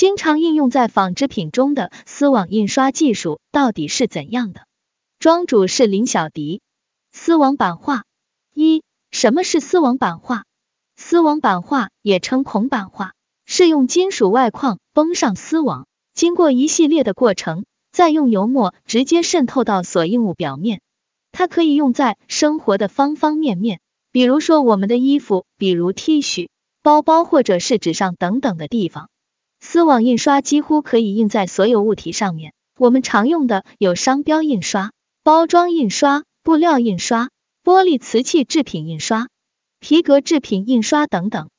经常应用在纺织品中的丝网印刷技术到底是怎样的？庄主是林小迪。丝网版画一，什么是丝网版画？丝网版画也称孔版画，是用金属外框绷上丝网，经过一系列的过程，再用油墨直接渗透到所印物表面。它可以用在生活的方方面面，比如说我们的衣服，比如 T 恤、包包或者是纸上等等的地方。丝网印刷几乎可以印在所有物体上面。我们常用的有商标印刷、包装印刷、布料印刷、玻璃瓷器制品印刷、皮革制品印刷等等。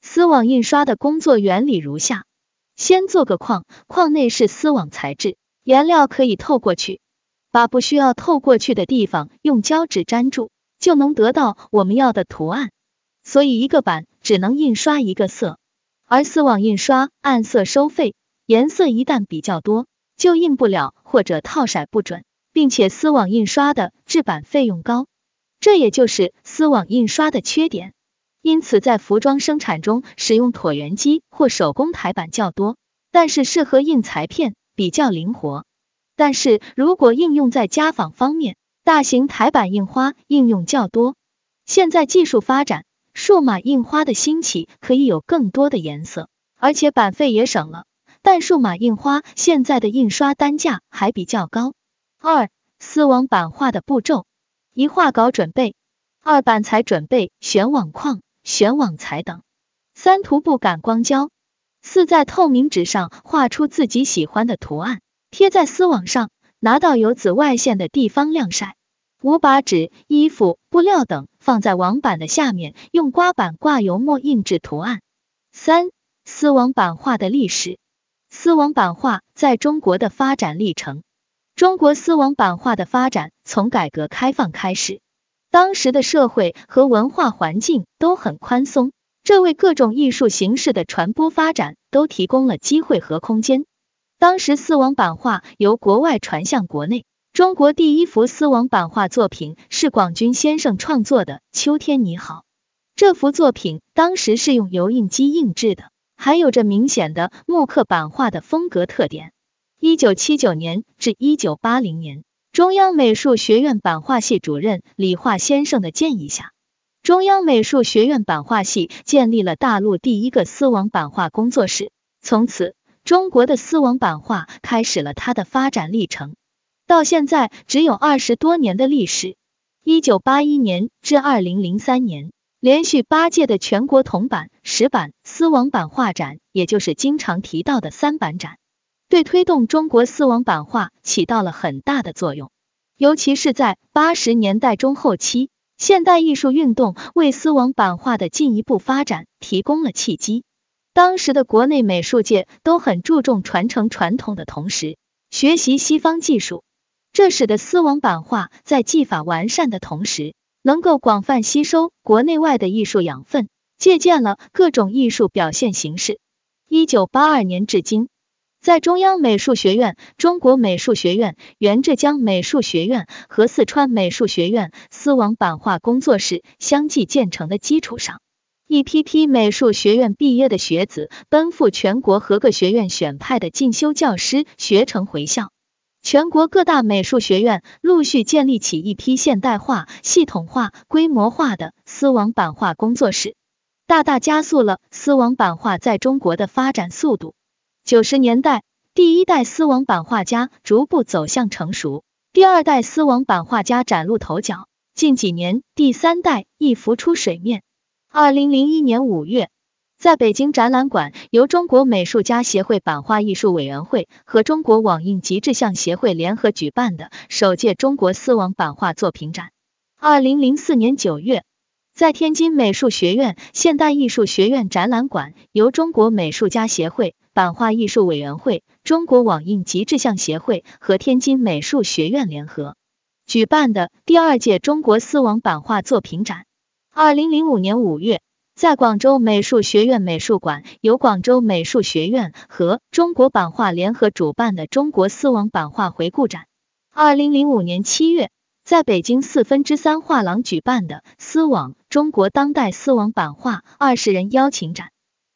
丝网印刷的工作原理如下：先做个框，框内是丝网材质，颜料可以透过去，把不需要透过去的地方用胶纸粘住，就能得到我们要的图案。所以一个版只能印刷一个色。而丝网印刷按色收费，颜色一旦比较多，就印不了或者套色不准，并且丝网印刷的制版费用高，这也就是丝网印刷的缺点。因此，在服装生产中使用椭圆机或手工台板较多，但是适合印裁片，比较灵活。但是如果应用在家纺方面，大型台板印花应用较多。现在技术发展。数码印花的兴起可以有更多的颜色，而且版费也省了。但数码印花现在的印刷单价还比较高。二、丝网版画的步骤：一、画稿准备；二、板材准备，选网框、选网材等；三、涂布感光胶；四、在透明纸上画出自己喜欢的图案，贴在丝网上，拿到有紫外线的地方晾晒。五、把纸、衣服、布料等。放在网板的下面，用刮板挂油墨印制图案。三、丝网版画的历史。丝网版画在中国的发展历程。中国丝网版画的发展从改革开放开始，当时的社会和文化环境都很宽松，这为各种艺术形式的传播发展都提供了机会和空间。当时丝网版画由国外传向国内。中国第一幅丝网版画作品是广军先生创作的《秋天你好》。这幅作品当时是用油印机印制的，还有着明显的木刻版画的风格特点。一九七九年至一九八零年，中央美术学院版画系主任李化先生的建议下，中央美术学院版画系建立了大陆第一个丝网版画工作室。从此，中国的丝网版画开始了它的发展历程。到现在只有二十多年的历史。一九八一年至二零零三年，连续八届的全国铜版、石版、丝网版画展，也就是经常提到的三版展，对推动中国丝网版画起到了很大的作用。尤其是在八十年代中后期，现代艺术运动为丝网版画的进一步发展提供了契机。当时的国内美术界都很注重传承传统的同时，学习西方技术。这使得丝网版画在技法完善的同时，能够广泛吸收国内外的艺术养分，借鉴了各种艺术表现形式。一九八二年至今，在中央美术学院、中国美术学院、原浙江美术学院和四川美术学院丝网版画工作室相继建成的基础上，一批批美术学院毕业的学子奔赴全国和各学院选派的进修教师学成回校。全国各大美术学院陆续建立起一批现代化、系统化、规模化的丝网版画工作室，大大加速了丝网版画在中国的发展速度。九十年代，第一代丝网版画家逐步走向成熟，第二代丝网版画家崭露头角，近几年，第三代亦浮出水面。二零零一年五月。在北京展览馆，由中国美术家协会版画艺术委员会和中国网印及制象协会联合举办的首届中国丝网版画作品展。二零零四年九月，在天津美术学院现代艺术学院展览馆，由中国美术家协会版画艺术委员会、中国网印及制象协会和天津美术学院联合举办的第二届中国丝网版画作品展。二零零五年五月。在广州美术学院美术馆，由广州美术学院和中国版画联合主办的中国丝网版画回顾展。二零零五年七月，在北京四分之三画廊举办的丝网中国当代丝网版画二十人邀请展。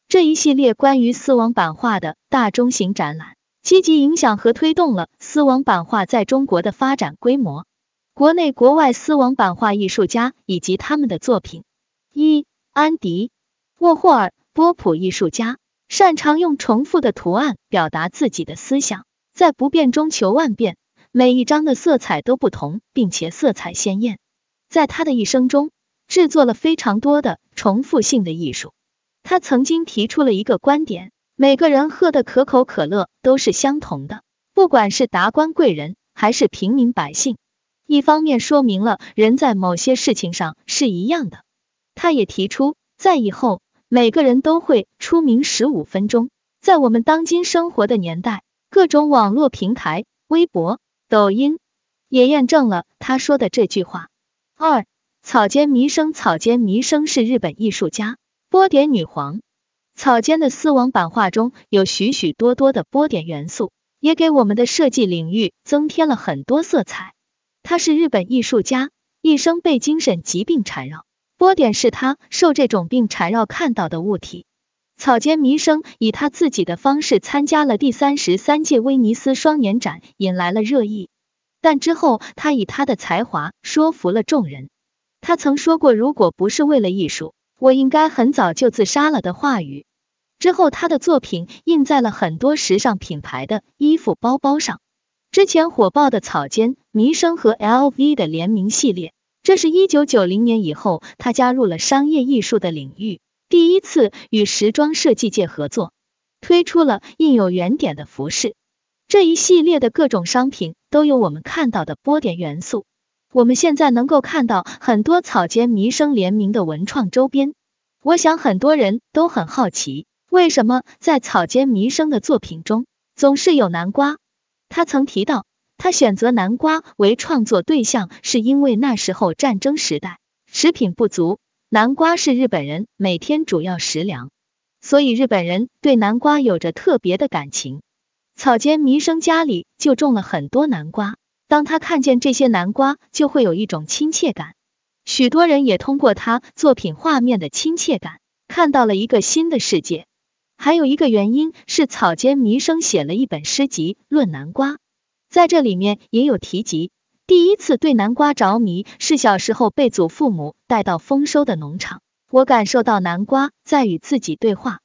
这一系列关于丝网版画的大中型展览，积极影响和推动了丝网版画在中国的发展规模。国内国外丝网版画艺术家以及他们的作品。一、安迪沃霍尔，波普艺术家，擅长用重复的图案表达自己的思想，在不变中求万变。每一张的色彩都不同，并且色彩鲜艳。在他的一生中，制作了非常多的重复性的艺术。他曾经提出了一个观点：每个人喝的可口可乐都是相同的，不管是达官贵人还是平民百姓。一方面说明了人在某些事情上是一样的。他也提出，在以后每个人都会出名十五分钟。在我们当今生活的年代，各种网络平台，微博。抖音也验证了他说的这句话。二草间弥生，草间弥生是日本艺术家，波点女皇。草间的丝网版画中有许许多多的波点元素，也给我们的设计领域增添了很多色彩。他是日本艺术家，一生被精神疾病缠绕，波点是他受这种病缠绕看到的物体。草间弥生以他自己的方式参加了第三十三届威尼斯双年展，引来了热议。但之后，他以他的才华说服了众人。他曾说过：“如果不是为了艺术，我应该很早就自杀了。”的话语。之后，他的作品印在了很多时尚品牌的衣服、包包上。之前火爆的草间弥生和 LV 的联名系列，这是一九九零年以后，他加入了商业艺术的领域。第一次与时装设计界合作，推出了印有圆点的服饰。这一系列的各种商品都有我们看到的波点元素。我们现在能够看到很多草间弥生联名的文创周边。我想很多人都很好奇，为什么在草间弥生的作品中总是有南瓜？他曾提到，他选择南瓜为创作对象，是因为那时候战争时代，食品不足。南瓜是日本人每天主要食粮，所以日本人对南瓜有着特别的感情。草间弥生家里就种了很多南瓜，当他看见这些南瓜，就会有一种亲切感。许多人也通过他作品画面的亲切感，看到了一个新的世界。还有一个原因是草间弥生写了一本诗集《论南瓜》，在这里面也有提及。第一次对南瓜着迷是小时候被祖父母带到丰收的农场，我感受到南瓜在与自己对话。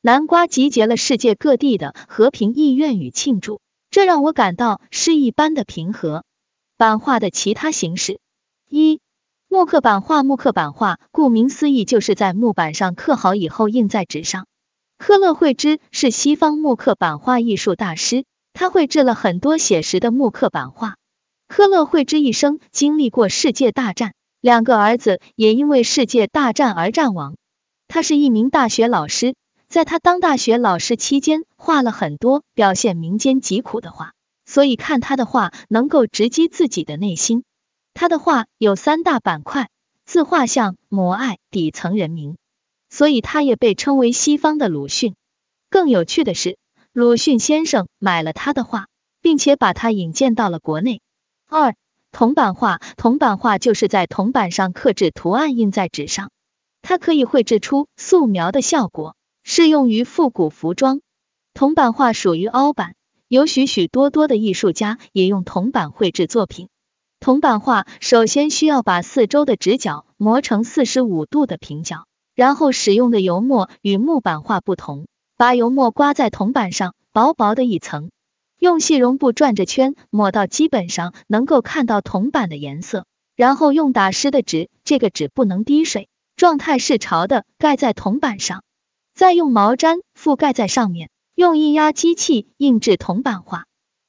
南瓜集结了世界各地的和平意愿与庆祝，这让我感到诗一般的平和。版画的其他形式：一、木刻版画。木刻版画顾名思义就是在木板上刻好以后印在纸上。科勒惠芝是西方木刻版画艺术大师，他绘制了很多写实的木刻版画。科勒惠芝一生经历过世界大战，两个儿子也因为世界大战而战亡。他是一名大学老师，在他当大学老师期间，画了很多表现民间疾苦的画，所以看他的画能够直击自己的内心。他的画有三大板块：自画像、母爱、底层人民，所以他也被称为西方的鲁迅。更有趣的是，鲁迅先生买了他的画，并且把他引荐到了国内。二、铜版画，铜版画就是在铜板上刻制图案印在纸上，它可以绘制出素描的效果，适用于复古服装。铜版画属于凹版，有许许多多的艺术家也用铜板绘制作品。铜版画首先需要把四周的直角磨成四十五度的平角，然后使用的油墨与木版画不同，把油墨刮在铜板上，薄薄的一层。用细绒布转着圈抹到基本上能够看到铜板的颜色，然后用打湿的纸，这个纸不能滴水，状态是潮的，盖在铜板上，再用毛毡覆盖在上面，用印压机器印制铜版画。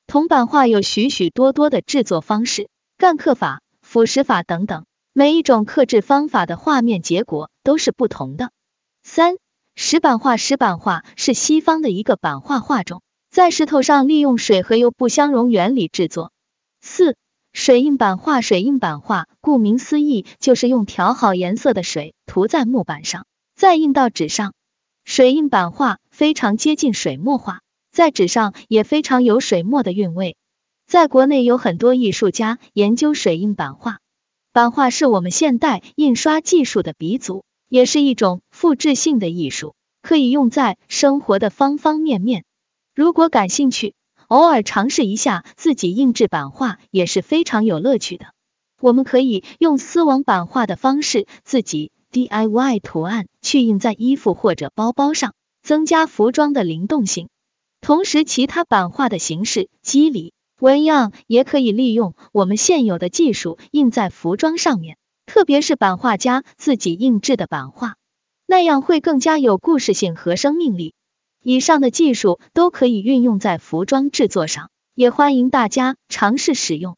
铜版画有许许多多的制作方式，干刻法、腐蚀法等等，每一种刻制方法的画面结果都是不同的。三、石板画，石板画是西方的一个版画画种。在石头上利用水和油不相容原理制作。四、水印版画，水印版画顾名思义就是用调好颜色的水涂在木板上，再印到纸上。水印版画非常接近水墨画，在纸上也非常有水墨的韵味。在国内有很多艺术家研究水印版画，版画是我们现代印刷技术的鼻祖，也是一种复制性的艺术。可以用在生活的方方面面。如果感兴趣，偶尔尝试一下自己印制版画也是非常有乐趣的。我们可以用丝网版画的方式自己 DIY 图案去印在衣服或者包包上，增加服装的灵动性。同时，其他版画的形式、肌理、纹样也可以利用我们现有的技术印在服装上面，特别是版画家自己印制的版画，那样会更加有故事性和生命力。以上的技术都可以运用在服装制作上，也欢迎大家尝试使用。